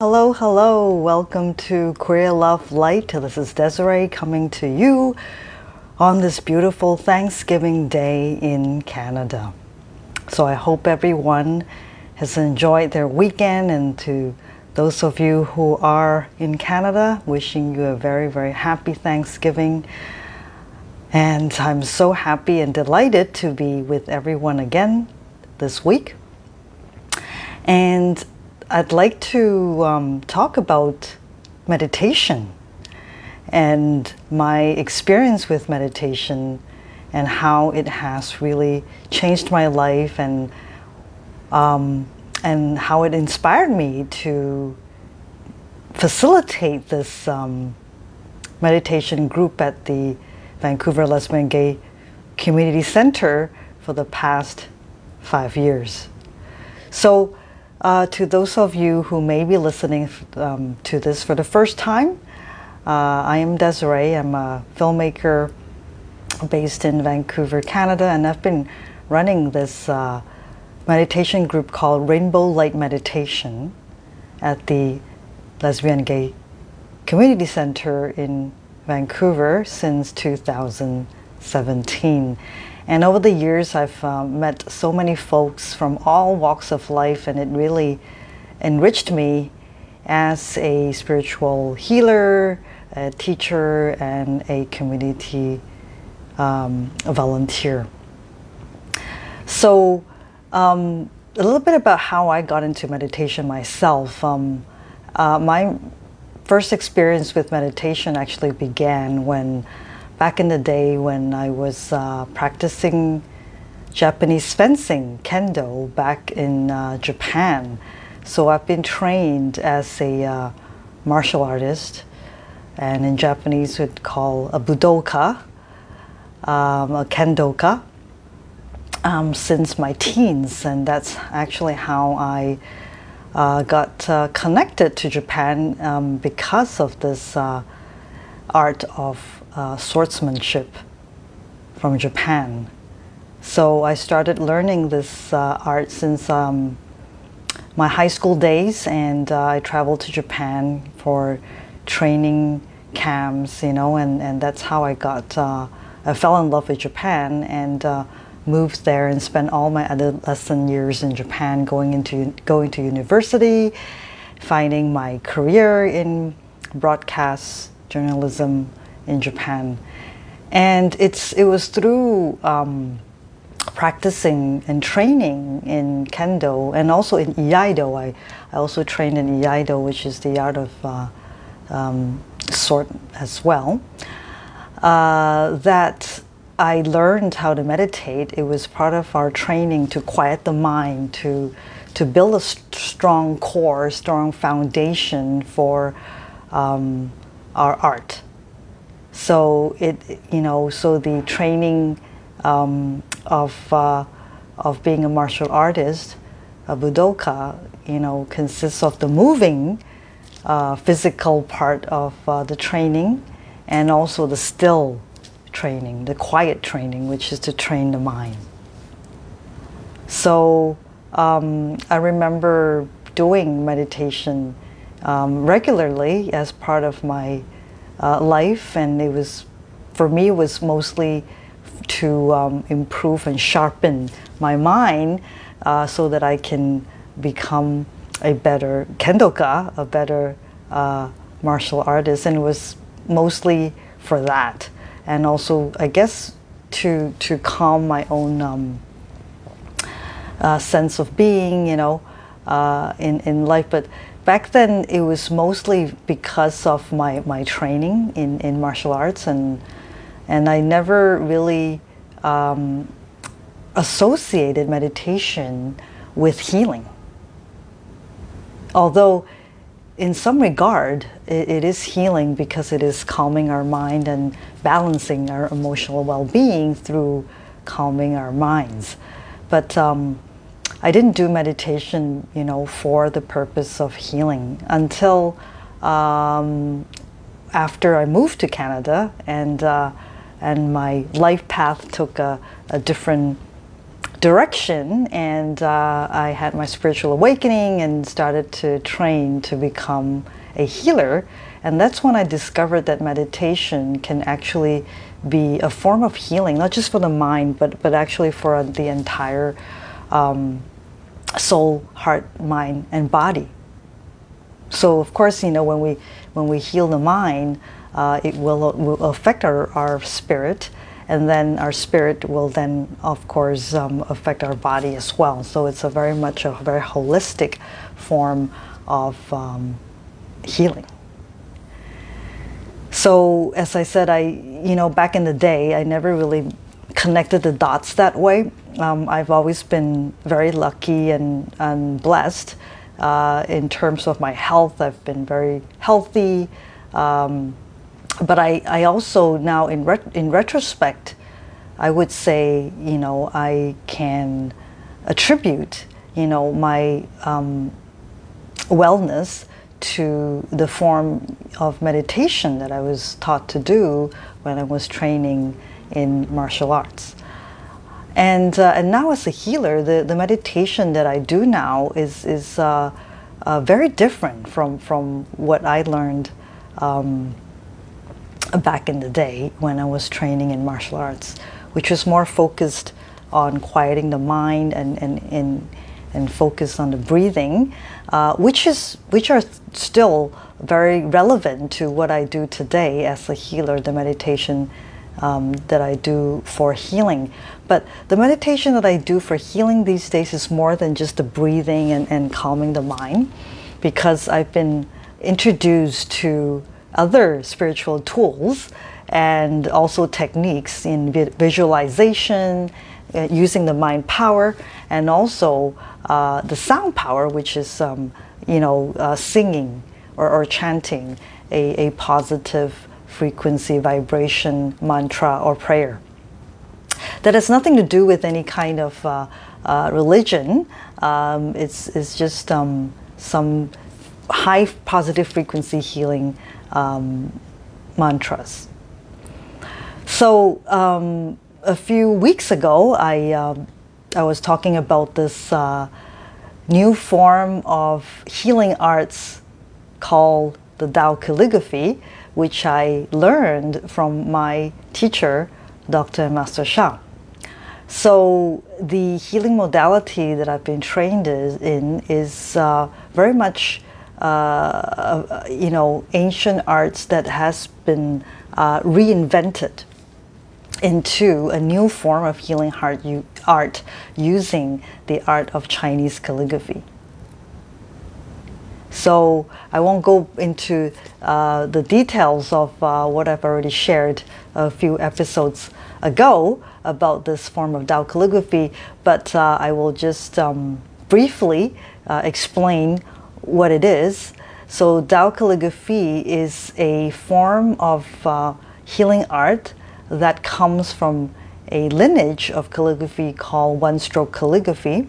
Hello, hello. Welcome to Queer Love Light. This is Desiree coming to you on this beautiful Thanksgiving Day in Canada. So I hope everyone has enjoyed their weekend and to those of you who are in Canada, wishing you a very, very happy Thanksgiving. And I'm so happy and delighted to be with everyone again this week. And I'd like to um, talk about meditation and my experience with meditation and how it has really changed my life and um, and how it inspired me to facilitate this um, meditation group at the Vancouver Lesbian Gay Community Center for the past five years. So uh, to those of you who may be listening um, to this for the first time, uh, I am Desiree. I'm a filmmaker based in Vancouver, Canada, and I've been running this uh, meditation group called Rainbow Light Meditation at the Lesbian Gay Community Center in Vancouver since 2017. And over the years, I've uh, met so many folks from all walks of life, and it really enriched me as a spiritual healer, a teacher, and a community um, volunteer. So, um, a little bit about how I got into meditation myself. Um, uh, my first experience with meditation actually began when back in the day when I was uh, practicing Japanese fencing, kendo, back in uh, Japan. So I've been trained as a uh, martial artist, and in Japanese we'd call a budoka, um, a kendoka, um, since my teens, and that's actually how I uh, got uh, connected to Japan um, because of this uh, art of uh, swordsmanship from Japan. So I started learning this uh, art since um, my high school days, and uh, I traveled to Japan for training camps, you know, and, and that's how I got, uh, I fell in love with Japan and uh, moved there and spent all my adolescent years in Japan going into going to university, finding my career in broadcast journalism in Japan. And it's, it was through um, practicing and training in kendo and also in iaido. I, I also trained in iaido, which is the art of uh, um, sword as well, uh, that I learned how to meditate. It was part of our training to quiet the mind, to, to build a st strong core, strong foundation for um, our art. So it, you know, so the training um, of uh, of being a martial artist, a budoka, you know, consists of the moving, uh, physical part of uh, the training, and also the still training, the quiet training, which is to train the mind. So um, I remember doing meditation um, regularly as part of my uh, life, and it was, for me, it was mostly to um, improve and sharpen my mind uh, so that I can become a better kendoka, a better uh, martial artist, and it was mostly for that, and also I guess to to calm my own um, uh, sense of being, you know, uh, in in life, but back then it was mostly because of my, my training in, in martial arts and and I never really um, associated meditation with healing. Although in some regard it, it is healing because it is calming our mind and balancing our emotional well-being through calming our minds. But um, I didn't do meditation, you know, for the purpose of healing until um, after I moved to Canada and uh, and my life path took a, a different direction, and uh, I had my spiritual awakening and started to train to become a healer. And that's when I discovered that meditation can actually be a form of healing, not just for the mind, but, but actually for the entire um, soul, heart, mind, and body. So, of course, you know, when we, when we heal the mind, uh, it will, will affect our, our spirit, and then our spirit will then, of course, um, affect our body as well. So, it's a very much a very holistic form of um, healing. So, as I said, I, you know, back in the day, I never really connected the dots that way. Um, I've always been very lucky and, and blessed uh, in terms of my health. I've been very healthy. Um, but I, I also now, in, ret- in retrospect, I would say, you know, I can attribute, you know, my um, wellness to the form of meditation that I was taught to do when I was training in martial arts. And, uh, and now as a healer, the, the meditation that I do now is, is uh, uh, very different from, from what I learned um, back in the day when I was training in martial arts, which was more focused on quieting the mind and, and, and, and focus on the breathing, uh, which, is, which are still very relevant to what I do today as a healer, the meditation um, that I do for healing. But the meditation that I do for healing these days is more than just the breathing and, and calming the mind, because I've been introduced to other spiritual tools and also techniques in visualization, uh, using the mind power, and also uh, the sound power, which is, um, you know, uh, singing or, or chanting a, a positive frequency, vibration, mantra, or prayer. That has nothing to do with any kind of uh, uh, religion. Um, it's, it's just um, some high positive frequency healing um, mantras. So um, a few weeks ago, I, uh, I was talking about this uh, new form of healing arts called the Tao calligraphy, which I learned from my teacher, Dr. Master Sha. So the healing modality that I've been trained in is uh, very much, uh, uh, you know, ancient arts that has been uh, reinvented into a new form of healing art using the art of Chinese calligraphy. So I won't go into uh, the details of uh, what I've already shared a few episodes ago about this form of Dao calligraphy, but uh, I will just um, briefly uh, explain what it is. So Dao calligraphy is a form of uh, healing art that comes from a lineage of calligraphy called one-stroke calligraphy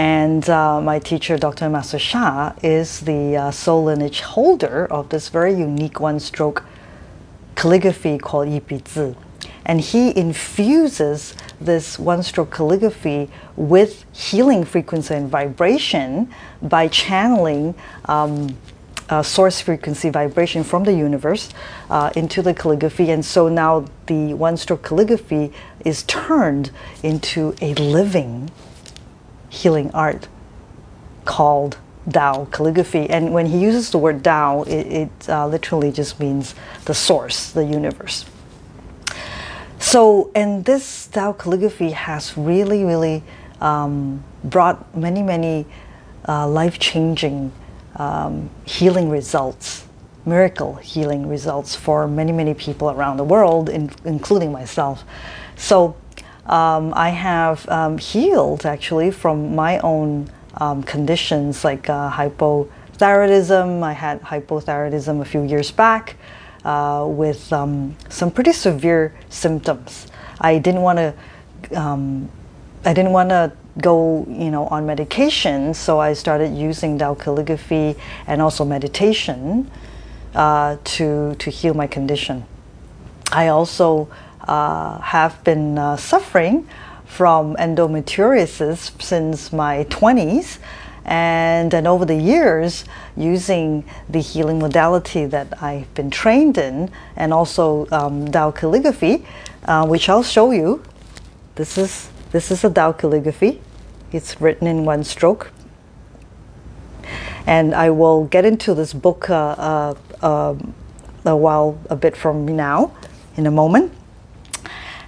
and uh, my teacher, Dr. Master Sha, is the uh, soul lineage holder of this very unique one stroke calligraphy called Yibi And he infuses this one stroke calligraphy with healing frequency and vibration by channeling um, uh, source frequency vibration from the universe uh, into the calligraphy. And so now the one stroke calligraphy is turned into a living healing art called Dao calligraphy. And when he uses the word Dao, it, it uh, literally just means the source, the universe. So, and this Dao calligraphy has really, really um, brought many, many uh, life changing um, healing results, miracle healing results for many, many people around the world, in, including myself. So, um, I have um, healed actually from my own um, conditions like uh, hypothyroidism. I had hypothyroidism a few years back uh, with um, some pretty severe symptoms. I didn't want to. Um, I didn't want to go, you know, on medication, so I started using Tao calligraphy and also meditation uh, to to heal my condition. I also have been uh, suffering from endometriosis since my 20s. And then over the years, using the healing modality that I've been trained in, and also um, Tao calligraphy, uh, which I'll show you. This is this is a Dao calligraphy. It's written in one stroke. And I will get into this book uh, uh, um, a while, a bit from now, in a moment.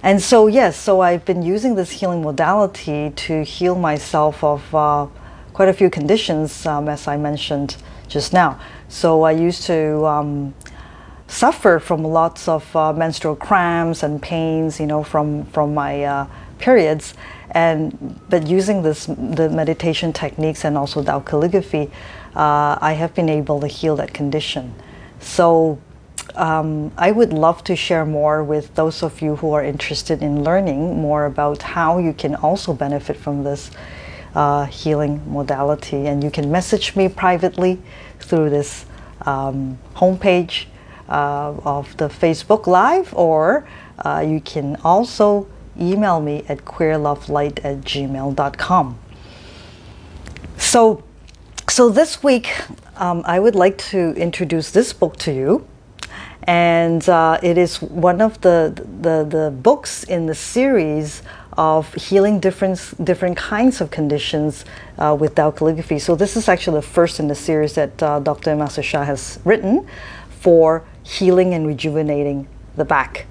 And so, yes, so I've been using this healing modality to heal myself of uh, quite a few conditions, um, as I mentioned just now. So I used to um, suffer from lots of uh, menstrual cramps and pains, you know, from from my uh, periods, and but using this the meditation techniques and also Tao calligraphy, uh, I have been able to heal that condition. So. Um, I would love to share more with those of you who are interested in learning more about how you can also benefit from this uh, healing modality. And you can message me privately through this um, homepage uh, of the Facebook Live, or uh, you can also email me at queerlovelight at gmail.com. So, so this week, um, I would like to introduce this book to you. And uh, it is one of the, the, the books in the series of healing different different kinds of conditions uh, with Tao calligraphy. So this is actually the first in the series that uh, Dr. Master Sha has written for healing and rejuvenating the back.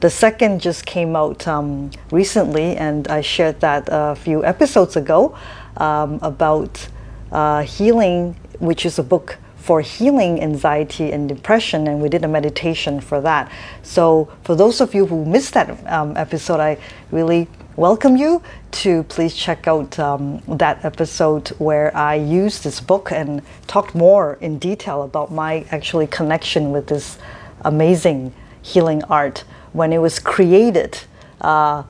The second just came out um, recently, and I shared that a few episodes ago um, about uh, healing, which is a book for healing anxiety and depression, and we did a meditation for that. So, for those of you who missed that um, episode, I really welcome you to please check out um, that episode where I used this book and talked more in detail about my actually connection with this amazing healing art when it was created uh,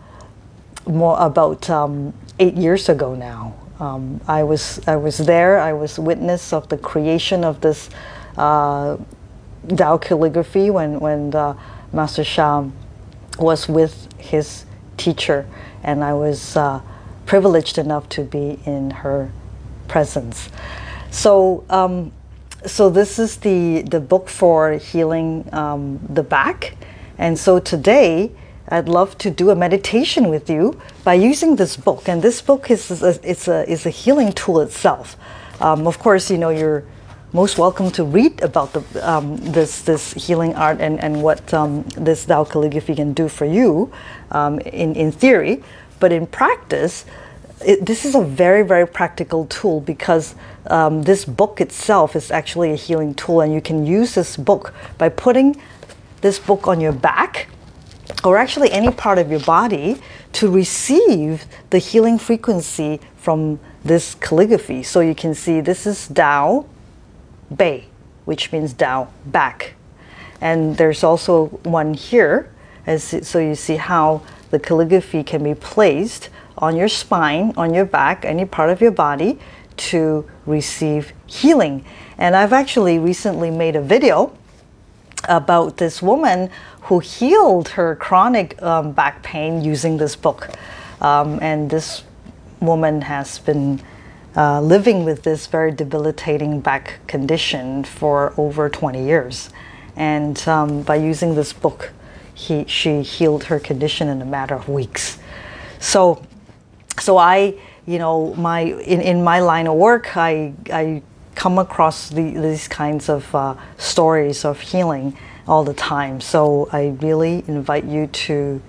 more about um, eight years ago now. Um, I was I was there. I was witness of the creation of this uh, Tao calligraphy when when the Master Sha was with his teacher, and I was uh, privileged enough to be in her presence. So. Um, so this is the the book for healing um, the back, and so today I'd love to do a meditation with you by using this book. And this book is a, it's a, is a healing tool itself. Um, of course, you know, you're most welcome to read about the, um, this, this healing art and, and what um, this Tao calligraphy can do for you um, in, in theory. But in practice, it, this is a very, very practical tool because um, this book itself is actually a healing tool, and you can use this book by putting this book on your back or actually any part of your body to receive the healing frequency from this calligraphy. So you can see this is Dao Bei, which means Dao back. And there's also one here, as so you see how the calligraphy can be placed on your spine, on your back, any part of your body to receive healing. And I've actually recently made a video about this woman who healed her chronic um, back pain using this book. Um, and this woman has been uh, living with this very debilitating back condition for over 20 years. And um, by using this book, he, she healed her condition in a matter of weeks. So, so I, you know, my in, in my line of work, I, I come across the, these kinds of uh, stories of healing all the time. So I really invite you to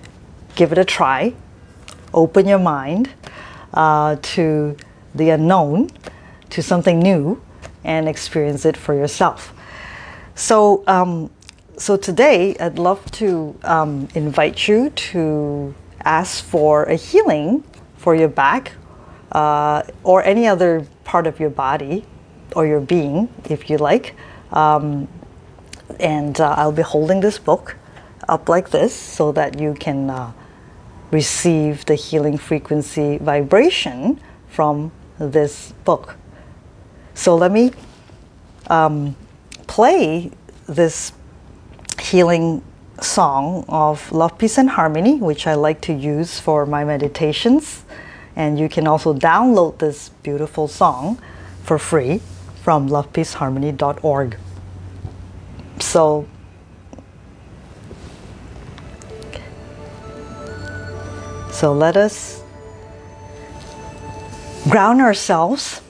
give it a try, open your mind uh, to the unknown, to something new, and experience it for yourself. So, um, so today I'd love to um, invite you to ask for a healing for your back uh, or any other part of your body or your being, if you like. Um, and uh, I'll be holding this book up like this so that you can uh, receive the healing frequency vibration from this book. So let me um, play this healing song of Love, Peace, and Harmony, which I like to use for my meditations. And you can also download this beautiful song for free from lovepeaceharmony.org. So, so let us ground ourselves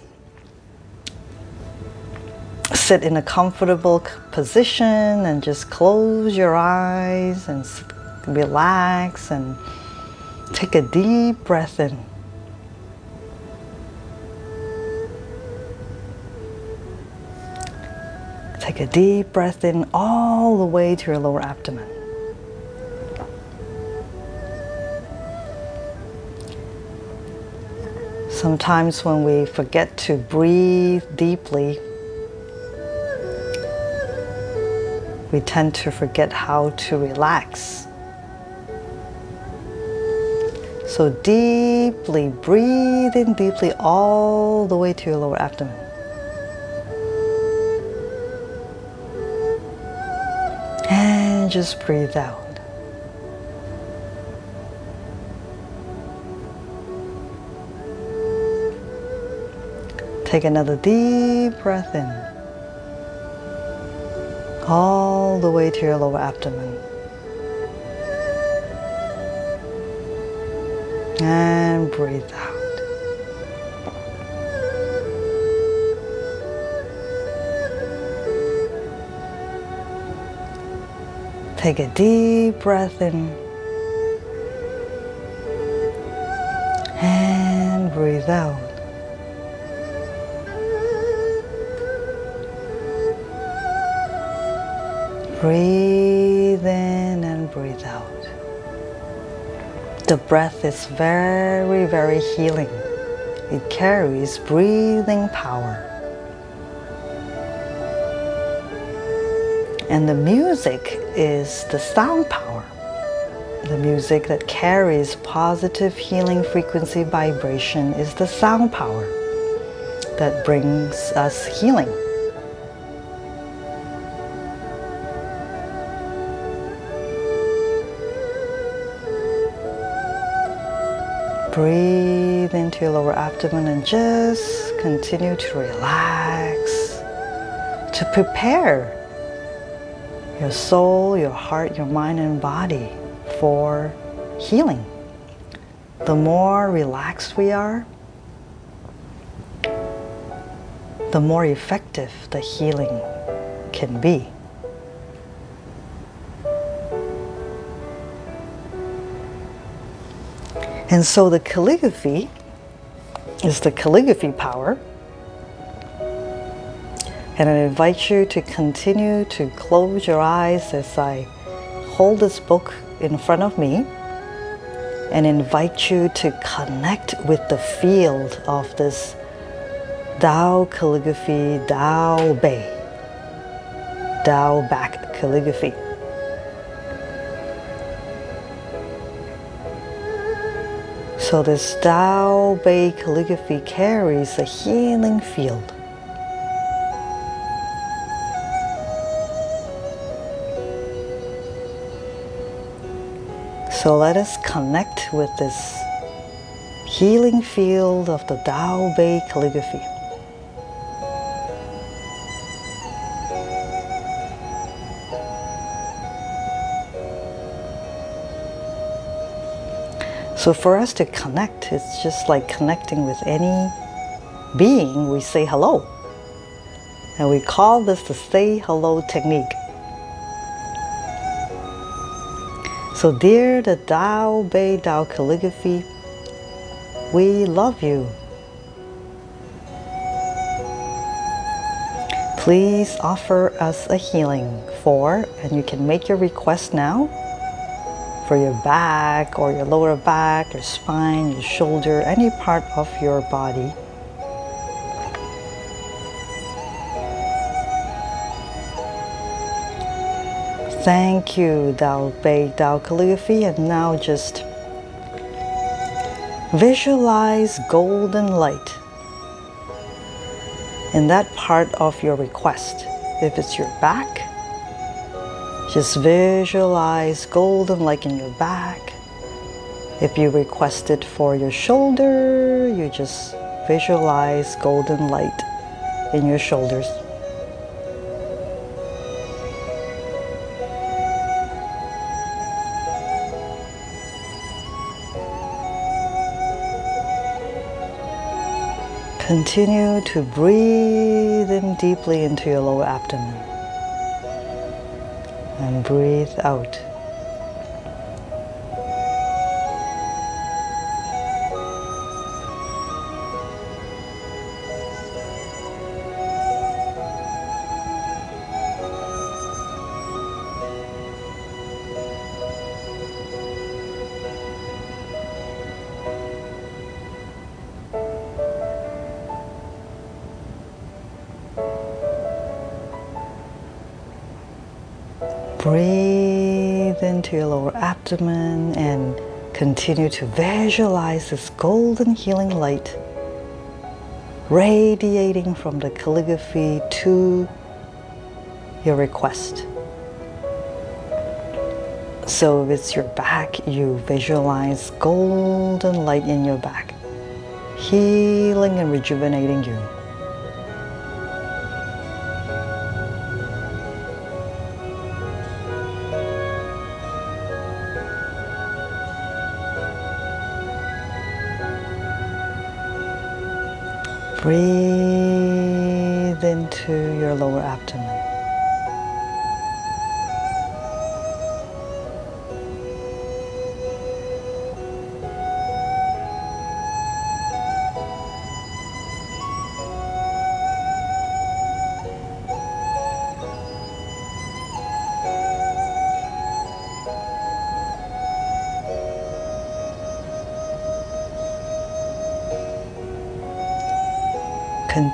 sit in a comfortable position and just close your eyes and relax and take a deep breath in. Take a deep breath in all the way to your lower abdomen. Sometimes when we forget to breathe deeply, we tend to forget how to relax. So deeply, breathe in deeply all the way to your lower abdomen. Just breathe out. Take another deep breath in all the way to your lower abdomen. And breathe out. Take a deep breath in and breathe out. Breathe in and breathe out. The breath is very, very healing. It carries breathing power. And the music is the sound power. The music that carries positive healing frequency vibration is the sound power that brings us healing. breathe into your lower abdomen and just continue to relax, to prepare your soul, your heart, your mind, and body for healing. The more relaxed we are, the more effective the healing can be. And so the calligraphy is the calligraphy power. And I invite you to continue to close your eyes as I hold this book in front of me and invite you to connect with the field of this Dao calligraphy, Dao Bei, Dao back calligraphy. So this Dao Bei calligraphy carries a healing field. So let us connect with this healing field of the Dao Bei calligraphy. So for us to connect, it's just like connecting with any being, we say hello. And we call this the say hello technique. So dear the Tao Bei Tao calligraphy, we love you. Please offer us a healing for, and you can make your request now for your back or your lower back, your spine, your shoulder, any part of your body. Thank you, Tao Bei Tao Calligraphy, and now just visualize golden light in that part of your request. If it's your back, Just visualize golden light in your back. If you request it for your shoulder, you just visualize golden light in your shoulders. Continue to breathe in deeply into your lower abdomen and breathe out. Abdomen and continue to visualize this golden healing light radiating from the calligraphy to your request. So if it's your back, you visualize golden light in your back, healing and rejuvenating you. Breathe into your lower abdomen.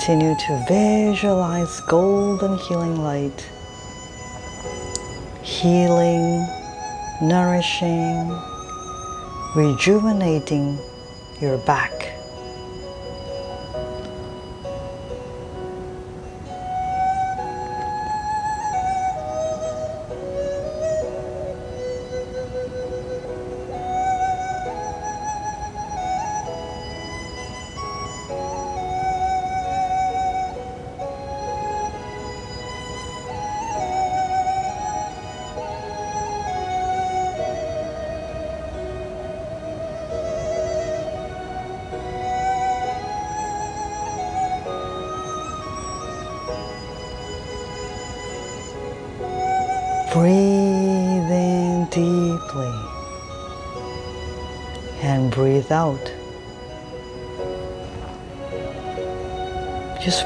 Continue to visualize golden healing light, healing, nourishing, rejuvenating your back.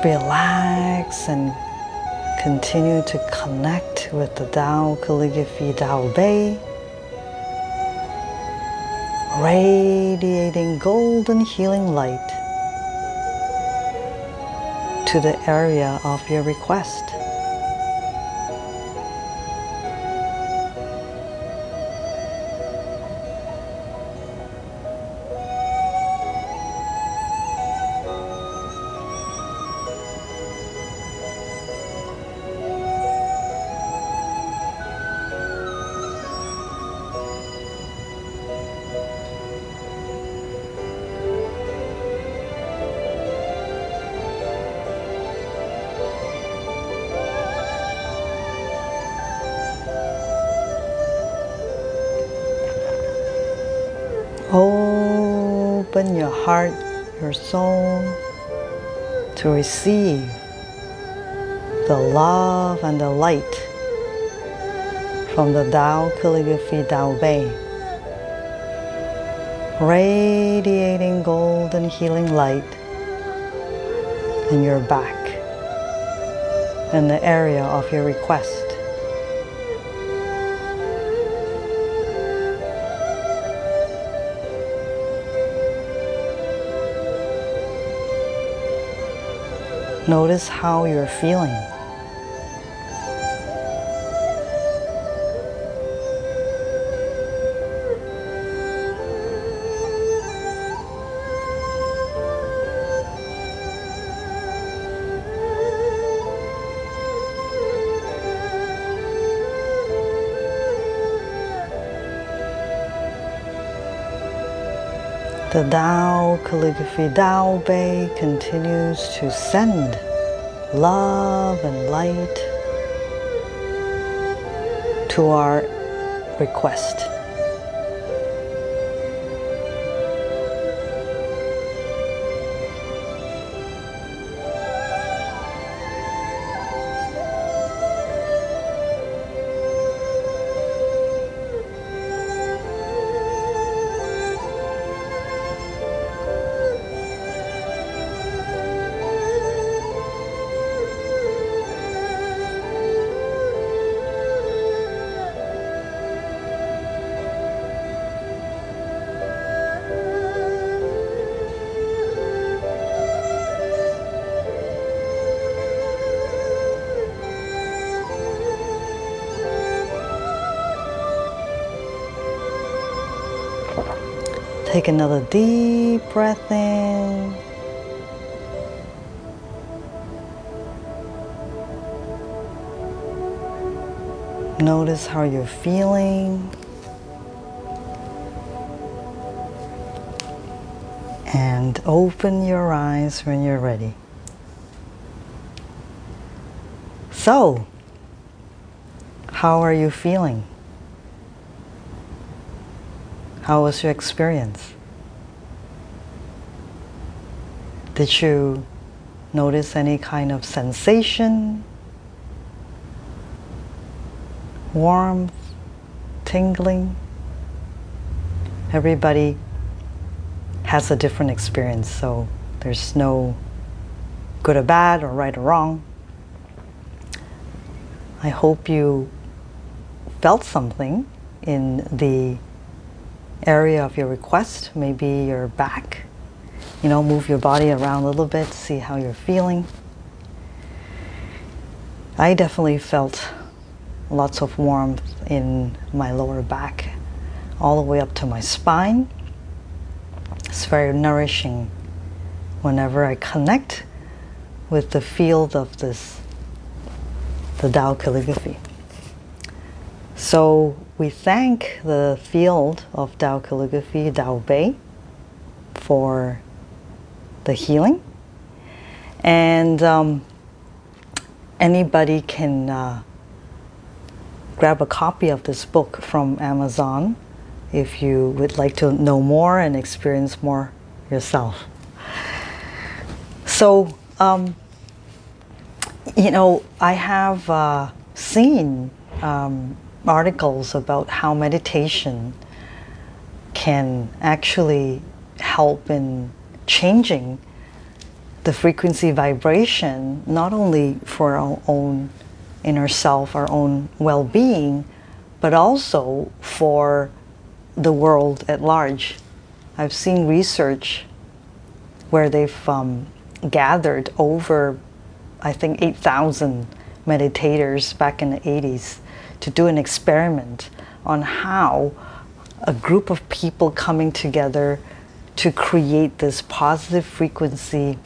Relax and continue to connect with the Tao calligraphy Tao Bei, radiating golden healing light to the area of your request. Heart, your soul to receive the love and the light from the Tao calligraphy Tao Bei, radiating golden healing light in your back in the area of your request. Notice how you're feeling. The Tao calligraphy Tao Bei continues to send love and light to our request. Take another deep breath in. Notice how you're feeling. And open your eyes when you're ready. So, how are you feeling? How was your experience? Did you notice any kind of sensation, warmth, tingling? Everybody has a different experience, so there's no good or bad or right or wrong. I hope you felt something in the area of your request, maybe your back. You know, move your body around a little bit, see how you're feeling. I definitely felt lots of warmth in my lower back, all the way up to my spine. It's very nourishing whenever I connect with the field of this, the Tao calligraphy. So we thank the field of Tao calligraphy, Tao Bei, for the healing. And um, anybody can uh, grab a copy of this book from Amazon if you would like to know more and experience more yourself. So, um, you know, I have uh, seen um, articles about how meditation can actually help in changing the frequency vibration, not only for our own inner self, our own well being, but also for the world at large. I've seen research where they've um, gathered over, I think, 8,000 meditators back in the 80s to do an experiment on how a group of people coming together to create this positive frequency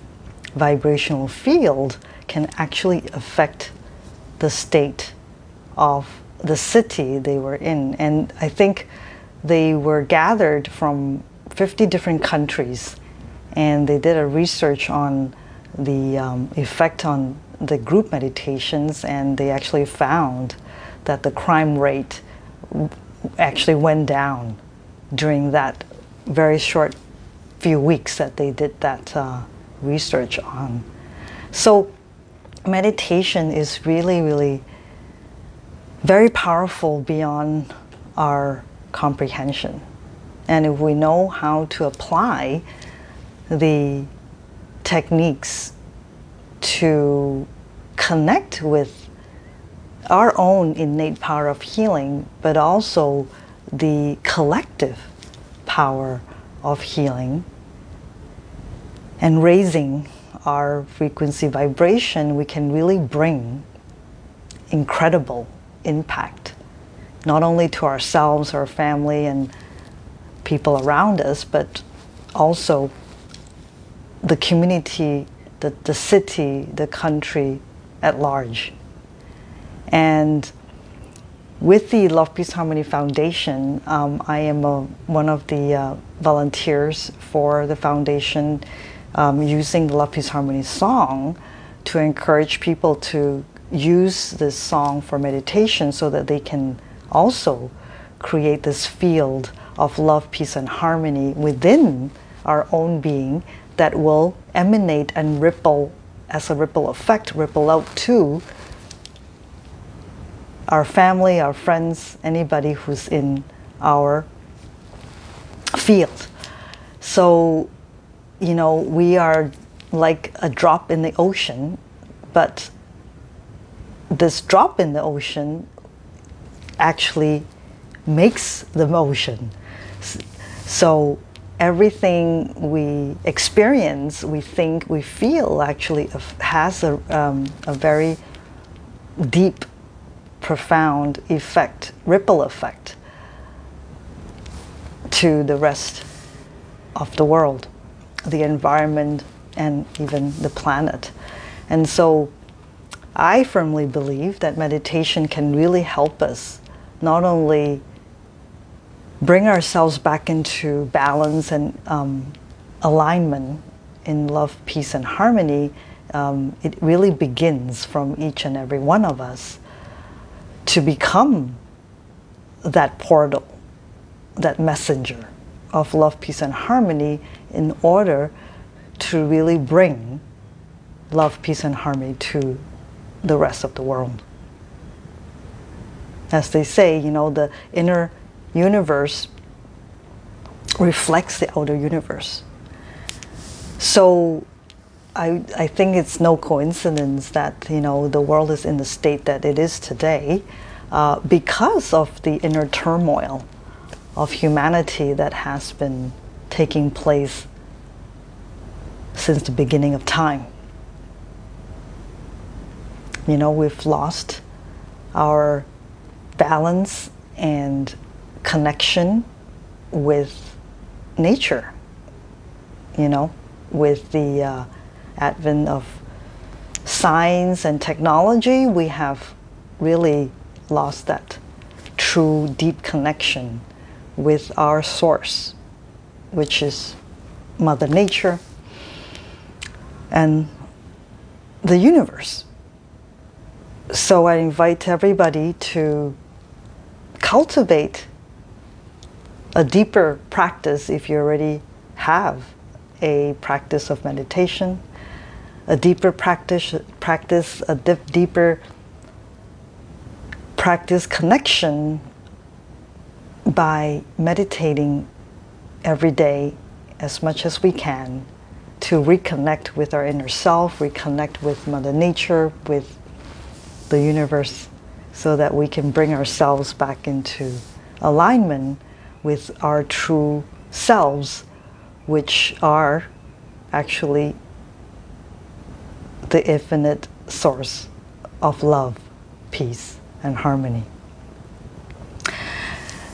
vibrational field can actually affect the state of the city they were in. And I think they were gathered from 50 different countries and they did a research on the um, effect on the group meditations and they actually found that the crime rate actually went down during that very short few weeks that they did that uh, research on. So, meditation is really, really very powerful beyond our comprehension. And if we know how to apply the techniques to connect with our own innate power of healing, but also the collective power of healing and raising our frequency vibration, we can really bring incredible impact, not only to ourselves, our family, and people around us, but also the community, the, the city, the country at large. And with the Love Peace Harmony Foundation, um, I am a, one of the uh, volunteers for the foundation um, using the Love Peace Harmony song to encourage people to use this song for meditation so that they can also create this field of love, peace, and harmony within our own being that will emanate and ripple as a ripple effect, ripple out to our family, our friends, anybody who's in our field. So, you know, we are like a drop in the ocean, but this drop in the ocean actually makes the motion. So everything we experience, we think, we feel actually has a, um, a very deep profound effect, ripple effect to the rest of the world, the environment, and even the planet. And so I firmly believe that meditation can really help us not only bring ourselves back into balance and um, alignment in love, peace, and harmony. Um, it really begins from each and every one of us to become that portal, that messenger of love, peace, and harmony in order to really bring love, peace, and harmony to the rest of the world. As they say, you know, the inner universe reflects the outer universe. So I, I think it's no coincidence that you know the world is in the state that it is today uh, because of the inner turmoil of humanity that has been taking place since the beginning of time. You know, we've lost our balance and connection with nature, you know, with the uh, advent of science and technology, we have really lost that true deep connection with our source, which is Mother Nature and the universe. So I invite everybody to cultivate a deeper practice if you already have a practice of meditation a deeper practice, practice a dip, deeper practice connection by meditating every day as much as we can to reconnect with our inner self, reconnect with Mother Nature, with the universe, so that we can bring ourselves back into alignment with our true selves, which are actually the infinite source of love, peace, and harmony.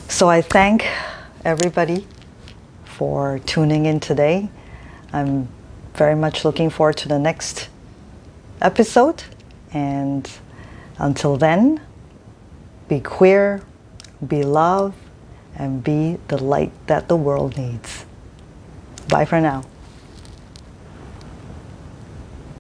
So I thank everybody for tuning in today. I'm very much looking forward to the next episode. And until then, be queer, be love, and be the light that the world needs. Bye for now.